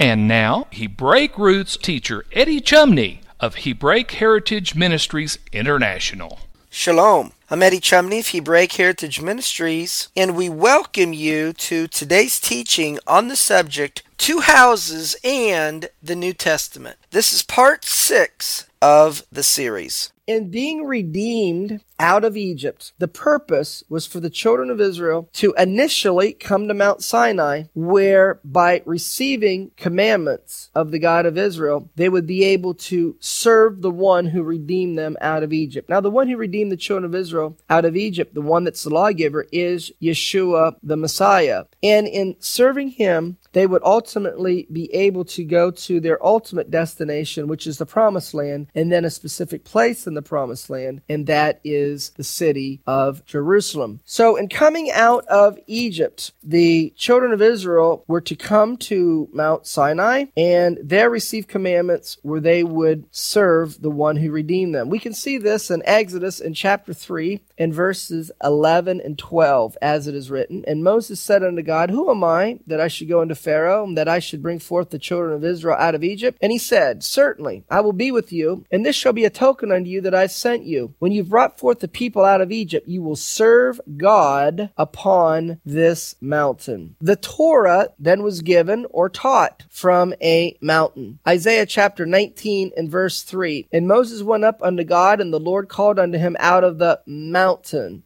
And now, Hebraic roots teacher Eddie Chumney of Hebraic Heritage Ministries International. Shalom. I'm Eddie Chumney of Hebraic Heritage Ministries, and we welcome you to today's teaching on the subject Two Houses and the New Testament. This is part six of the series. In being redeemed out of Egypt, the purpose was for the children of Israel to initially come to Mount Sinai, where by receiving commandments of the God of Israel, they would be able to serve the one who redeemed them out of Egypt. Now, the one who redeemed the children of Israel out of Egypt, the one that's the lawgiver, is Yeshua the Messiah. And in serving him, they would ultimately be able to go to their ultimate destination, which is the promised land, and then a specific place in the promised land, and that is the city of Jerusalem. So, in coming out of Egypt, the children of Israel were to come to Mount Sinai and there receive commandments where they would serve the one who redeemed them. We can see this in Exodus in chapter 3 in verses 11 and 12, as it is written. And Moses said unto God, Who am I that I should go unto Pharaoh, and that I should bring forth the children of Israel out of Egypt? And he said, Certainly, I will be with you, and this shall be a token unto you that I sent you. When you've brought forth the people out of Egypt, you will serve God upon this mountain. The Torah then was given or taught from a mountain. Isaiah chapter 19 and verse 3. And Moses went up unto God, and the Lord called unto him out of the mountain,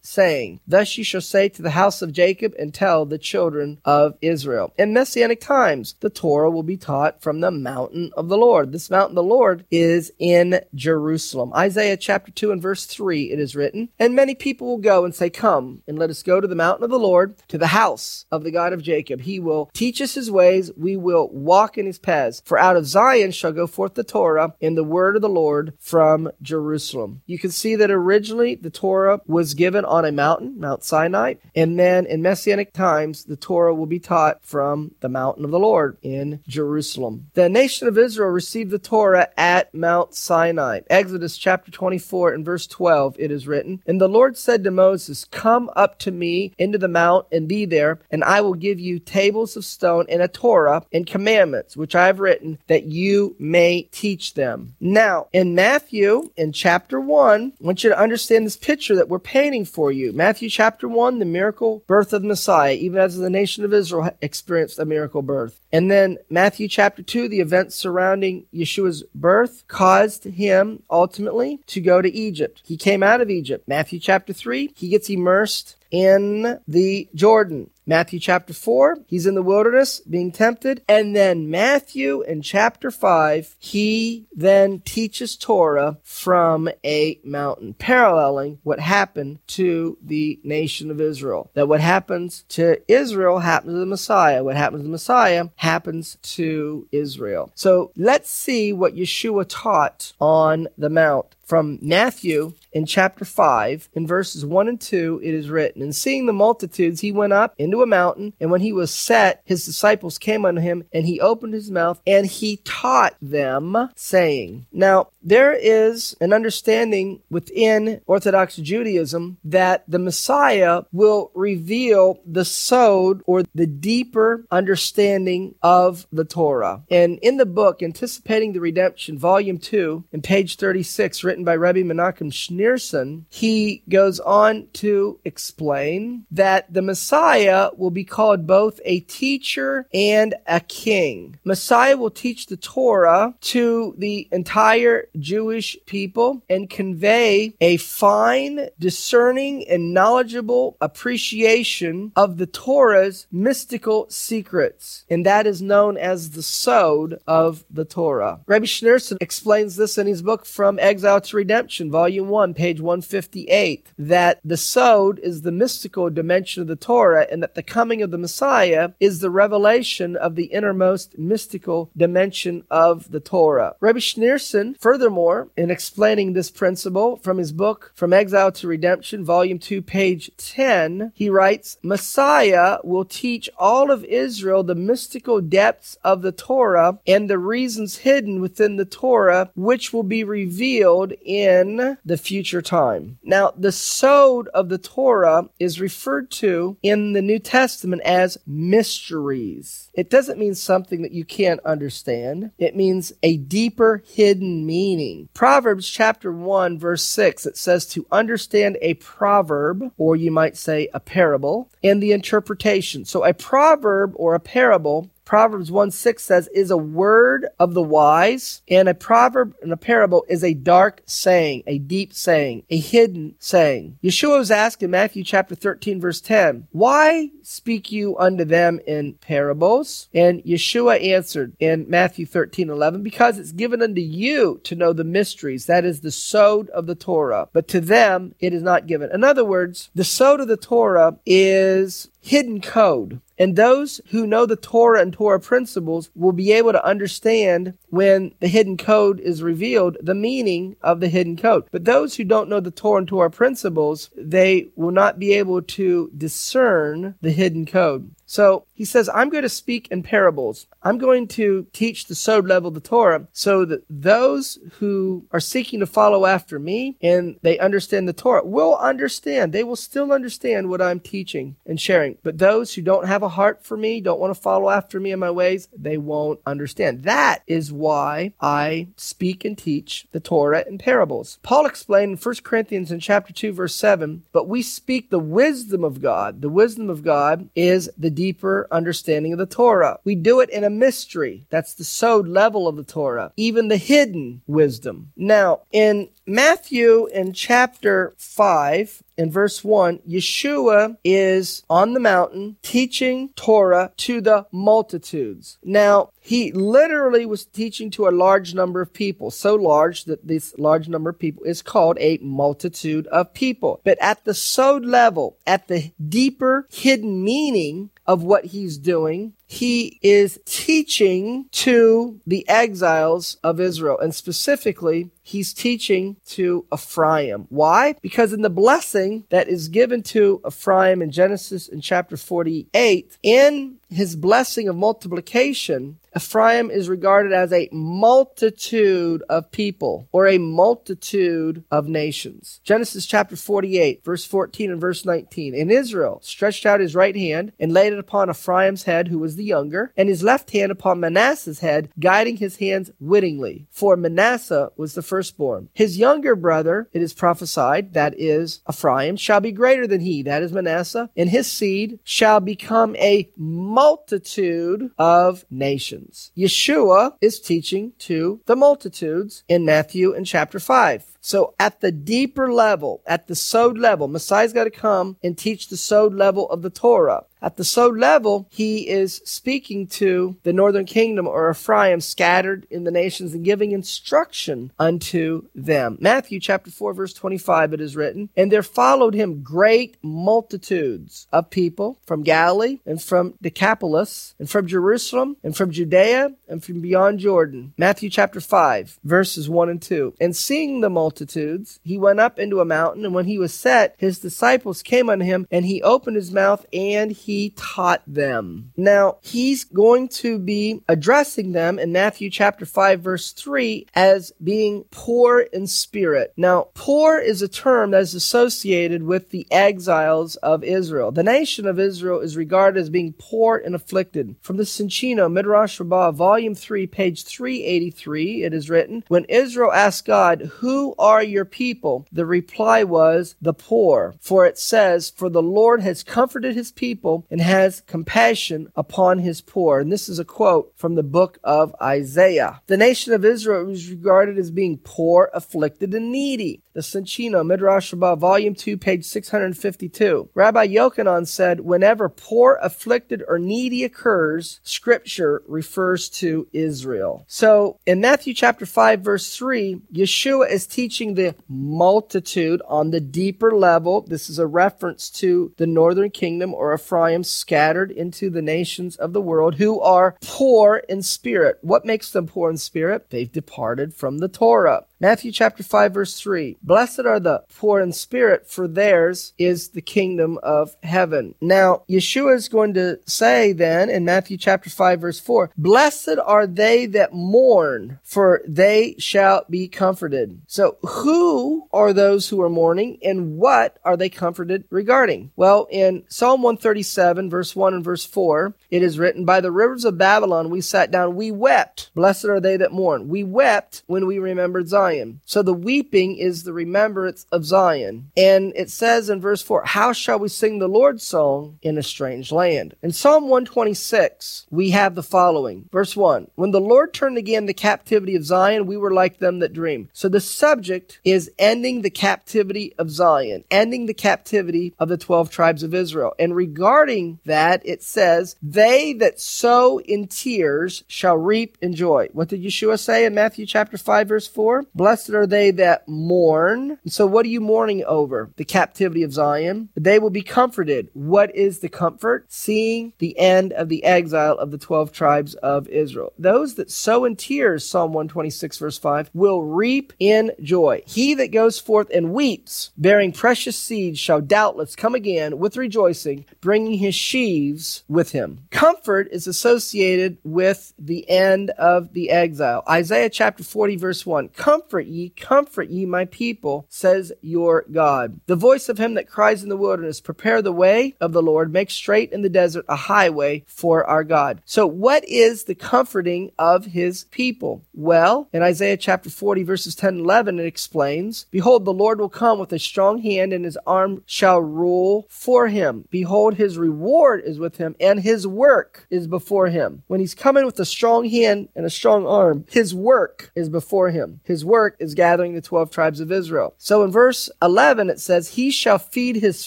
saying, Thus ye shall say to the house of Jacob, and tell the children of Israel. In Messianic times, the Torah will be taught from the mountain of the Lord. This mountain of the Lord is in Jerusalem. Isaiah chapter 2 and verse 3, it is written, And many people will go and say, Come, and let us go to the mountain of the Lord, to the house of the God of Jacob. He will teach us his ways, we will walk in his paths. For out of Zion shall go forth the Torah and the word of the Lord from Jerusalem. You can see that originally the Torah was given on a mountain, Mount Sinai, and then in Messianic times, the Torah will be taught from the mountain of the Lord in Jerusalem. The nation of Israel received the Torah at Mount Sinai. Exodus chapter 24 and verse 12, it is written, And the Lord said to Moses, Come up to me into the mount and be there, and I will give you tables of stone and a Torah and commandments, which I have written, that you may teach them. Now, in Matthew, in chapter 1, I want you to understand this picture that we're painting for you. Matthew chapter 1, the miracle birth of Messiah, even as the nation of Israel experienced a miracle birth. And then Matthew chapter 2, the events surrounding Yeshua's birth caused him ultimately to go to Egypt. He came out of Egypt. Matthew chapter 3, he gets immersed in the Jordan. Matthew chapter 4, he's in the wilderness being tempted. And then Matthew in chapter 5, he then teaches Torah from a mountain, paralleling what happened to the nation of Israel. That what happens to Israel happens to the Messiah. What happens to the Messiah happens to Israel. So let's see what Yeshua taught on the Mount from Matthew in chapter 5, in verses 1 and 2, it is written, And seeing the multitudes, he went up into a mountain, and when he was set, his disciples came unto him, and he opened his mouth, and he taught them, saying, Now, there is an understanding within Orthodox Judaism that the Messiah will reveal the sod or the deeper understanding of the Torah. And in the book, Anticipating the Redemption, volume 2, in page 36, written by Rabbi Menachem Schneer, Schneerson, he goes on to explain that the Messiah will be called both a teacher and a king. Messiah will teach the Torah to the entire Jewish people and convey a fine, discerning, and knowledgeable appreciation of the Torah's mystical secrets. And that is known as the Sod of the Torah. Rabbi Schneerson explains this in his book From Exile to Redemption, Volume 1, page 158, that the Sod is the mystical dimension of the Torah and that the coming of the Messiah is the revelation of the innermost mystical dimension of the Torah. Rabbi Schneerson, furthermore, in explaining this principle from his book From Exile to Redemption, Volume 2, page 10, he writes, Messiah will teach all of Israel the mystical depths of the Torah and the reasons hidden within the Torah, which will be revealed in the future time. Now, the sod of the Torah is referred to in the New Testament as mysteries. It doesn't mean something that you can't understand. It means a deeper hidden meaning. Proverbs chapter 1 verse 6, it says to understand a proverb, or you might say a parable, and the interpretation. So a proverb or a parable Proverbs 1 6 says, is a word of the wise, and a proverb and a parable is a dark saying, a deep saying, a hidden saying. Yeshua was asked in Matthew chapter 13, verse 10, Why speak you unto them in parables? And Yeshua answered in Matthew 13, 11, Because it's given unto you to know the mysteries, that is the sod of the Torah, but to them it is not given. In other words, the sod of the Torah is hidden code. And those who know the Torah and Torah principles will be able to understand when the hidden code is revealed, the meaning of the hidden code. But those who don't know the Torah and Torah principles, they will not be able to discern the hidden code. So he says, I'm going to speak in parables. I'm going to teach the sod level of the Torah so that those who are seeking to follow after me and they understand the Torah will understand. They will still understand what I'm teaching and sharing. But those who don't have a heart for me, don't want to follow after me in my ways, they won't understand. That is why I speak and teach the Torah in parables. Paul explained in 1 Corinthians in chapter 2 verse 7, but we speak the wisdom of God. The wisdom of God is the deeper understanding of the Torah. We do it in a mystery. That's the sod level of the Torah, even the hidden wisdom. Now, in Matthew in chapter 5, in verse 1, Yeshua is on the mountain teaching Torah to the multitudes. Now, he literally was teaching to a large number of people, so large that this large number of people is called a multitude of people. But at the sod level, at the deeper hidden meaning of what he's doing, he is teaching to the exiles of Israel. And specifically, he's teaching to Ephraim. Why? Because in the blessing that is given to Ephraim in Genesis in chapter 48, in his blessing of multiplication, Ephraim is regarded as a multitude of people or a multitude of nations. Genesis chapter 48, verse 14 and verse 19. And Israel stretched out his right hand and laid it upon Ephraim's head, who was the younger, and his left hand upon Manasseh's head, guiding his hands wittingly. For Manasseh was the firstborn. His younger brother, it is prophesied, that is Ephraim, shall be greater than he, that is Manasseh, and his seed shall become a multitude of nations Yeshua is teaching to the multitudes in Matthew in chapter 5. So at the deeper level, at the sod level, Messiah's got to come and teach the sod level of the Torah. At the sod level, he is speaking to the northern kingdom or Ephraim scattered in the nations and giving instruction unto them. Matthew chapter 4 verse 25 it is written, and there followed him great multitudes of people from Galilee and from Decapolis and from Jerusalem and from Judea and from beyond Jordan. Matthew chapter 5 verses 1 and 2. And seeing the multitudes, he went up into a mountain, and when he was set, his disciples came unto him, and he opened his mouth, and he he taught them. Now, he's going to be addressing them in Matthew chapter 5 verse 3 as being poor in spirit. Now, poor is a term that is associated with the exiles of Israel. The nation of Israel is regarded as being poor and afflicted. From the Soncino Midrash Rabbah, volume 3, page 383, it is written, When Israel asked God, Who are your people? The reply was, The poor. For it says, For the Lord has comforted his people and has compassion upon his poor. And this is a quote from the book of Isaiah. The nation of Israel was regarded as being poor, afflicted, and needy. The Soncino Midrash Rabbah, volume 2, page 652. Rabbi Yochanan said, Whenever poor, afflicted, or needy occurs, scripture refers to Israel. So in Matthew chapter 5, verse 3, Yeshua is teaching the multitude on the deeper level. This is a reference to the northern kingdom or Ephraim scattered into the nations of the world who are poor in spirit. What makes them poor in spirit? They've departed from the Torah. Matthew chapter 5 verse 3. Blessed are the poor in spirit, for theirs is the kingdom of heaven. Now, Yeshua is going to say then in Matthew chapter 5 verse 4, Blessed are they that mourn, for they shall be comforted. So who are those who are mourning and what are they comforted regarding? Well, in Psalm 137 verse 1 and verse 4, it is written, By the rivers of Babylon we sat down, we wept. Blessed are they that mourn. We wept when we remembered Zion. Zion. So the weeping is the remembrance of Zion. And it says in verse 4, How shall we sing the Lord's song in a strange land? In Psalm 126, we have the following. Verse 1, When the Lord turned again the captivity of Zion, we were like them that dream. So the subject is ending the captivity of Zion, ending the captivity of the 12 tribes of Israel. And regarding that, it says, They that sow in tears shall reap in joy. What did Yeshua say in Matthew chapter 5 verse 4? Blessed are they that mourn. So what are you mourning over? The captivity of Zion. They will be comforted. What is the comfort? Seeing the end of the exile of the 12 tribes of Israel. Those that sow in tears, Psalm 126 verse 5, will reap in joy. He that goes forth and weeps, bearing precious seed, shall doubtless come again with rejoicing, bringing his sheaves with him. Comfort is associated with the end of the exile. Isaiah chapter 40 verse 1. Comfort Comfort ye, comfort ye, my people, says your God. The voice of him that cries in the wilderness, prepare the way of the Lord, make straight in the desert a highway for our God. So what is the comforting of his people? Well, in Isaiah chapter 40 verses 10 and 11, it explains, Behold, the Lord will come with a strong hand and his arm shall rule for him. Behold, his reward is with him and his work is before him. When he's coming with a strong hand and a strong arm, his work is before him. His work is gathering the 12 tribes of Israel. So in verse 11, it says, He shall feed his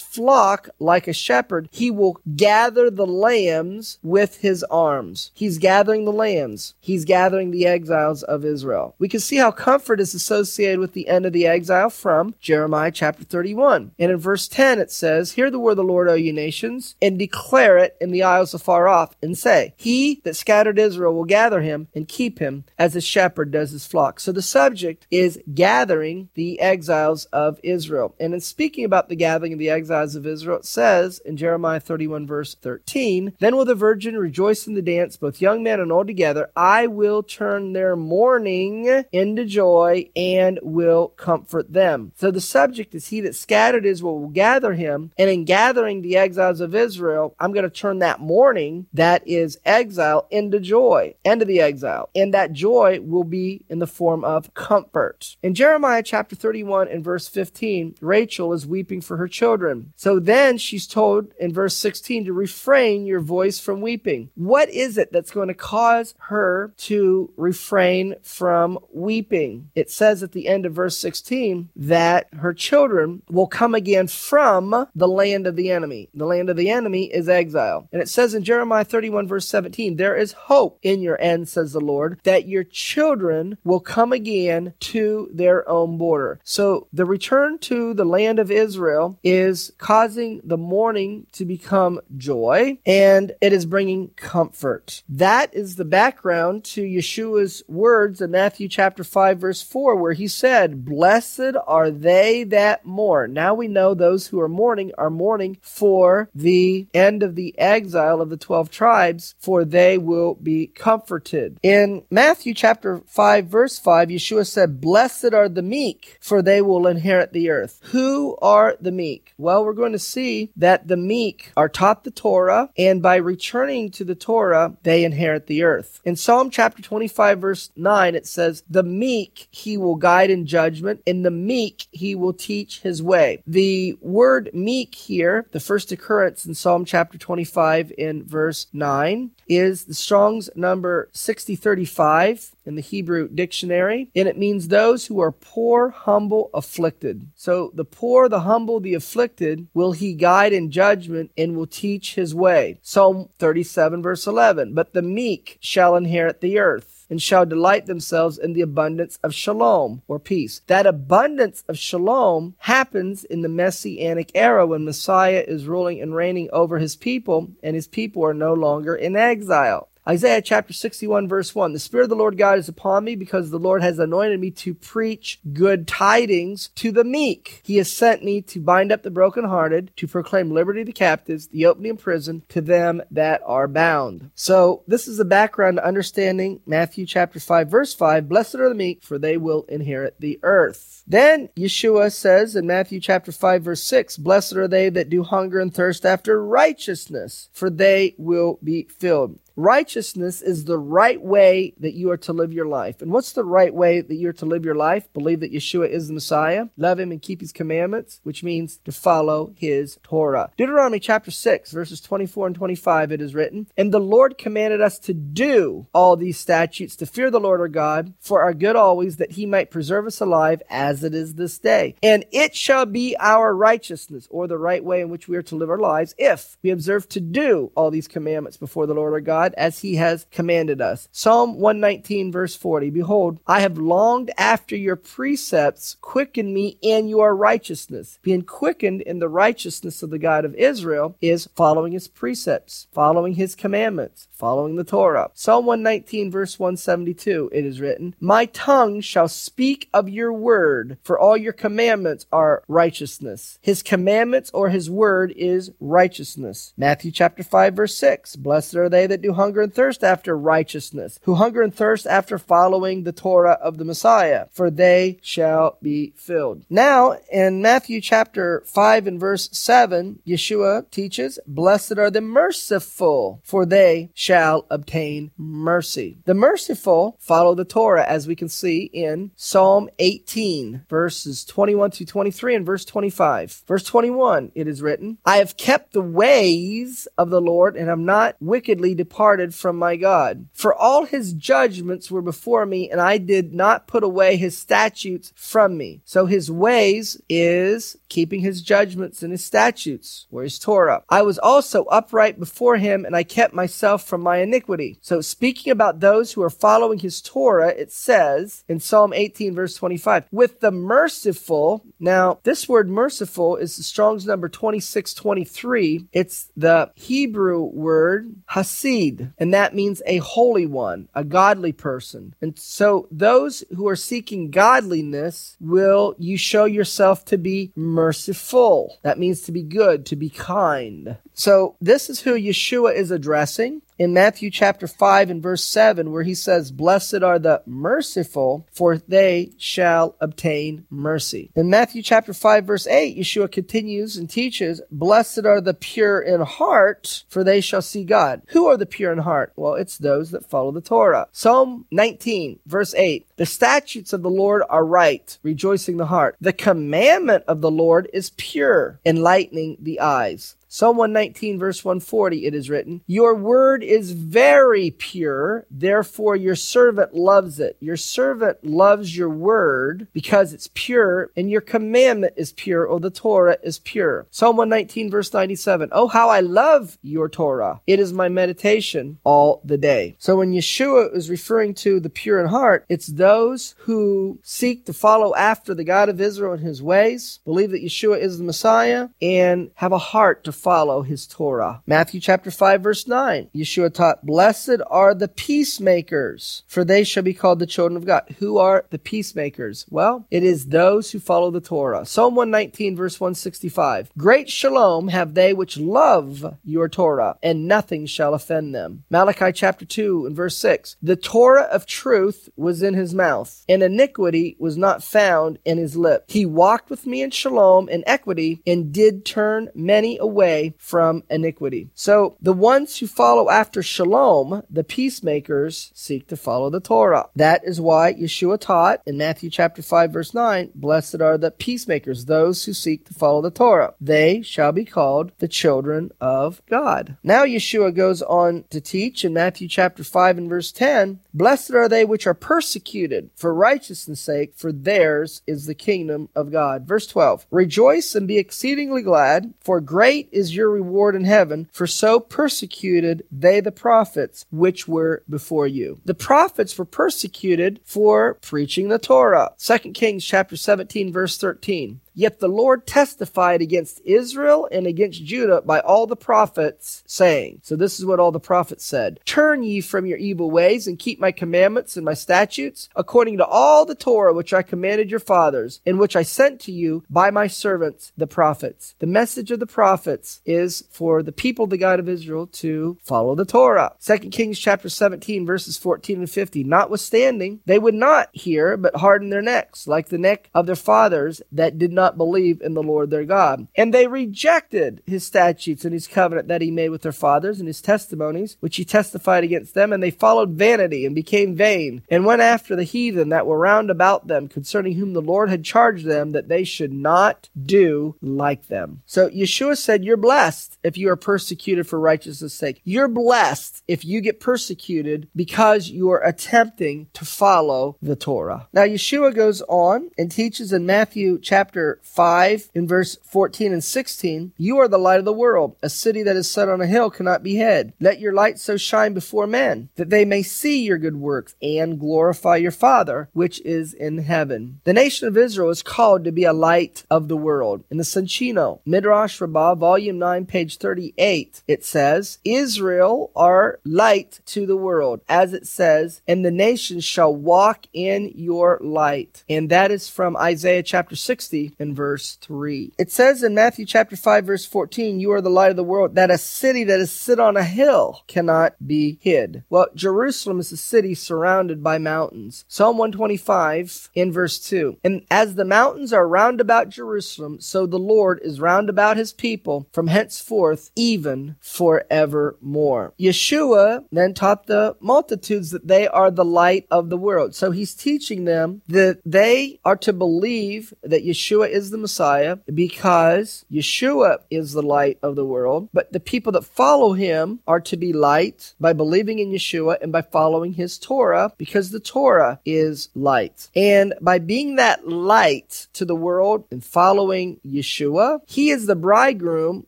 flock like a shepherd. He will gather the lambs with his arms. He's gathering the lambs. He's gathering the exiles of Israel. We can see how comfort is associated with the end of the exile from Jeremiah chapter 31. And in verse 10, it says, Hear the word of the Lord, O ye nations, and declare it in the isles afar off, and say, He that scattered Israel will gather him and keep him as a shepherd does his flock. So the subject is gathering the exiles of Israel. And in speaking about the gathering of the exiles of Israel, it says in Jeremiah 31 verse 13, Then will the virgin rejoice in the dance, both young men and old together. I will turn their mourning into joy and will comfort them. So the subject is he that scattered Israel will gather him. And in gathering the exiles of Israel, I'm going to turn that mourning that is exile into joy, end of the exile. And that joy will be in the form of comfort comfort. In Jeremiah chapter 31 and verse 15, Rachel is weeping for her children. So then she's told in verse 16 to refrain your voice from weeping. What is it that's going to cause her to refrain from weeping? It says at the end of verse 16 that her children will come again from the land of the enemy. The land of the enemy is exile. And it says in Jeremiah 31 verse 17, there is hope in your end, says the Lord, that your children will come again to their own border. So the return to the land of Israel is causing the mourning to become joy and it is bringing comfort. That is the background to Yeshua's words in Matthew chapter 5 verse 4 where he said, Blessed are they that mourn. Now we know those who are mourning are mourning for the end of the exile of the 12 tribes for they will be comforted. In Matthew chapter 5 verse 5 Yeshua said, Blessed are the meek for they will inherit the earth. Who are the meek? Well, we're going to see that the meek are taught the Torah and by returning to the Torah they inherit the earth. In Psalm chapter 25 verse 9 it says, The meek he will guide in judgment, and the meek he will teach his way. The word meek here, the first occurrence in Psalm chapter 25 in verse 9, is the Strong's number 6035 in the Hebrew dictionary, and it means those who are poor, humble, afflicted. So the poor, the humble, the afflicted will he guide in judgment and will teach his way. Psalm 37 verse 11, but the meek shall inherit the earth and shall delight themselves in the abundance of shalom or peace. That abundance of shalom happens in the messianic era when Messiah is ruling and reigning over his people and his people are no longer in exile. Isaiah chapter 61 verse 1. The Spirit of the Lord God is upon me because the Lord has anointed me to preach good tidings to the meek. He has sent me to bind up the brokenhearted, to proclaim liberty to the captives, the opening of prison to them that are bound. So this is the background to understanding Matthew chapter 5 verse 5. Blessed are the meek for they will inherit the earth. Then Yeshua says in Matthew chapter 5 verse 6, Blessed are they that do hunger and thirst after righteousness, for they will be filled. Righteousness is the right way that you are to live your life. And what's the right way that you're to live your life? Believe that Yeshua is the Messiah, love him and keep his commandments, which means to follow his Torah. Deuteronomy chapter 6, verses 24 and 25, it is written, And the Lord commanded us to do all these statutes, to fear the Lord our God, for our good always, that he might preserve us alive as it is this day. And it shall be our righteousness, or the right way in which we are to live our lives, if we observe to do all these commandments before the Lord our God, as he has commanded us. Psalm 119 verse 40. Behold, I have longed after your precepts, quicken me in your righteousness. Being quickened in the righteousness of the God of Israel is following his precepts, following his commandments, following the Torah. Psalm 119 verse 172. It is written, My tongue shall speak of your word, for all your commandments are righteousness. His commandments or his word is righteousness. Matthew chapter 5 verse 6. Blessed are they that do hunger and thirst after righteousness, who hunger and thirst after following the Torah of the Messiah, for they shall be filled. Now, in Matthew chapter 5 and verse 7, Yeshua teaches, Blessed are the merciful, for they shall obtain mercy. The merciful follow the Torah, as we can see in Psalm 18, verses 21 to 23 and verse 25. Verse 21, it is written, I have kept the ways of the Lord and have not wickedly departed from my God. For all his judgments were before me, and I did not put away his statutes from me. So his ways is keeping his judgments and his statutes, or his Torah. I was also upright before him, and I kept myself from my iniquity. So speaking about those who are following his Torah, it says in Psalm 18 verse 25, with the merciful. Now, this word merciful is the Strong's number 2623. It's the Hebrew word hasid, and that means a holy one, a godly person. And so those who are seeking godliness will you show yourself to be merciful. That means to be good, to be kind. So this is who Yeshua is addressing in Matthew chapter 5 and verse 7, where he says, Blessed are the merciful, for they shall obtain mercy. In Matthew chapter 5 verse 8, Yeshua continues and teaches, Blessed are the pure in heart, for they shall see God. Who are the pure in heart? Well, it's those that follow the Torah. Psalm 19 verse 8, The statutes of the Lord are right, rejoicing the heart. The commandment of the Lord is pure, enlightening the eyes. Psalm 119, verse 140, it is written, Your word is very pure, therefore your servant loves it. Your servant loves your word because it's pure, and your commandment is pure, or the Torah is pure. Psalm 119, verse 97, Oh, how I love your Torah. It is my meditation all the day. So when Yeshua is referring to the pure in heart, it's those who seek to follow after the God of Israel in his ways, believe that Yeshua is the Messiah, and have a heart to follow his Torah. Matthew chapter 5 verse 9. Yeshua taught, Blessed are the peacemakers, for they shall be called the children of God. Who are the peacemakers? Well, it is those who follow the Torah. Psalm 119 verse 165. Great shalom have they which love your Torah, and nothing shall offend them. Malachi chapter 2 and verse 6. The Torah of truth was in his mouth, and iniquity was not found in his lip. He walked with me in shalom and equity, and did turn many away from iniquity. So the ones who follow after shalom, the peacemakers, seek to follow the Torah. That is why Yeshua taught in Matthew chapter 5 verse 9, blessed are the peacemakers, those who seek to follow the Torah. They shall be called the children of God. Now Yeshua goes on to teach in Matthew chapter 5 and verse 10, blessed are they which are persecuted for righteousness sake, for theirs is the kingdom of God. Verse 12, rejoice and be exceedingly glad, for great is your reward in heaven, for so persecuted they the prophets which were before you. The prophets were persecuted for preaching the Torah. 2 Kings chapter 17 verse 13. Yet the Lord testified against Israel and against Judah by all the prophets, saying, So this is what all the prophets said Turn ye from your evil ways and keep my commandments and my statutes, according to all the Torah which I commanded your fathers, and which I sent to you by my servants, the prophets. The message of the prophets is for the people the God of Israel to follow the Torah. 2 Kings chapter 17, verses 14 and 50. Notwithstanding, they would not hear, but harden their necks, like the neck of their fathers that did not not believe in the Lord their God. And they rejected his statutes and his covenant that he made with their fathers and his testimonies, which he testified against them. And they followed vanity and became vain and went after the heathen that were round about them, concerning whom the Lord had charged them that they should not do like them. So Yeshua said, You're blessed if you are persecuted for righteousness' sake. You're blessed if you get persecuted because you are attempting to follow the Torah. Now, Yeshua goes on and teaches in Matthew chapter 5 in verse 14 and 16, You are the light of the world. A city that is set on a hill cannot be hid. Let your light so shine before men that they may see your good works and glorify your Father which is in heaven. The nation of Israel is called to be a light of the world. In the Soncino, Midrash Rabbah, volume 9, page 38, it says, Israel are light to the world, as it says, and the nations shall walk in your light. And that is from Isaiah chapter 60 in verse 3. It says in Matthew chapter 5 verse 14, you are the light of the world, that a city that is sit on a hill cannot be hid. Well, Jerusalem is a city surrounded by mountains. Psalm 125 in verse 2. And as the mountains are round about Jerusalem, so the Lord is round about his people from henceforth even forevermore. Yeshua then taught the multitudes that they are the light of the world. So he's teaching them that they are to believe that Yeshua is the Messiah because Yeshua is the light of the world. But the people that follow him are to be light by believing in Yeshua and by following his Torah because the Torah is light. And by being that light to the world and following Yeshua, he is the bridegroom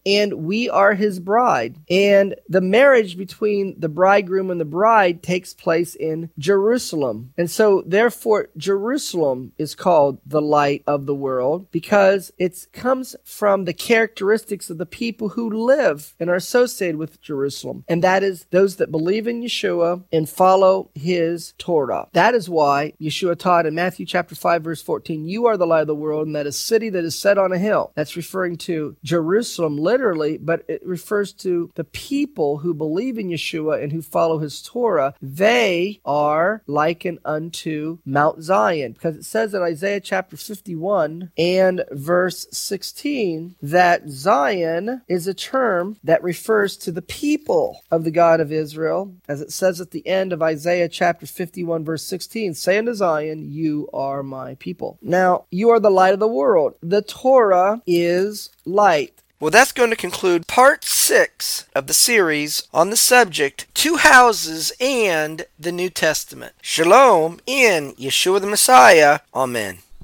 and we are his bride. And the marriage between the bridegroom and the bride takes place in Jerusalem. And so therefore Jerusalem is called the light of the world because it comes from the characteristics of the people who live and are associated with Jerusalem. And that is those that believe in Yeshua and follow his Torah. That is why Yeshua taught in Matthew chapter 5 verse 14, you are the light of the world and that a city that is set on a hill. That's referring to Jerusalem literally, but it refers to the people who believe in Yeshua and who follow his Torah. They are likened unto Mount Zion because it says in Isaiah chapter 51 and verse 16 that Zion is a term that refers to the people of the God of Israel, as it says at the end of Isaiah chapter 51, verse 16, say unto Zion, You are my people. Now, you are the light of the world. The Torah is light. Well, that's going to conclude part six of the series on the subject Two Houses and the New Testament. Shalom in Yeshua the Messiah. Amen.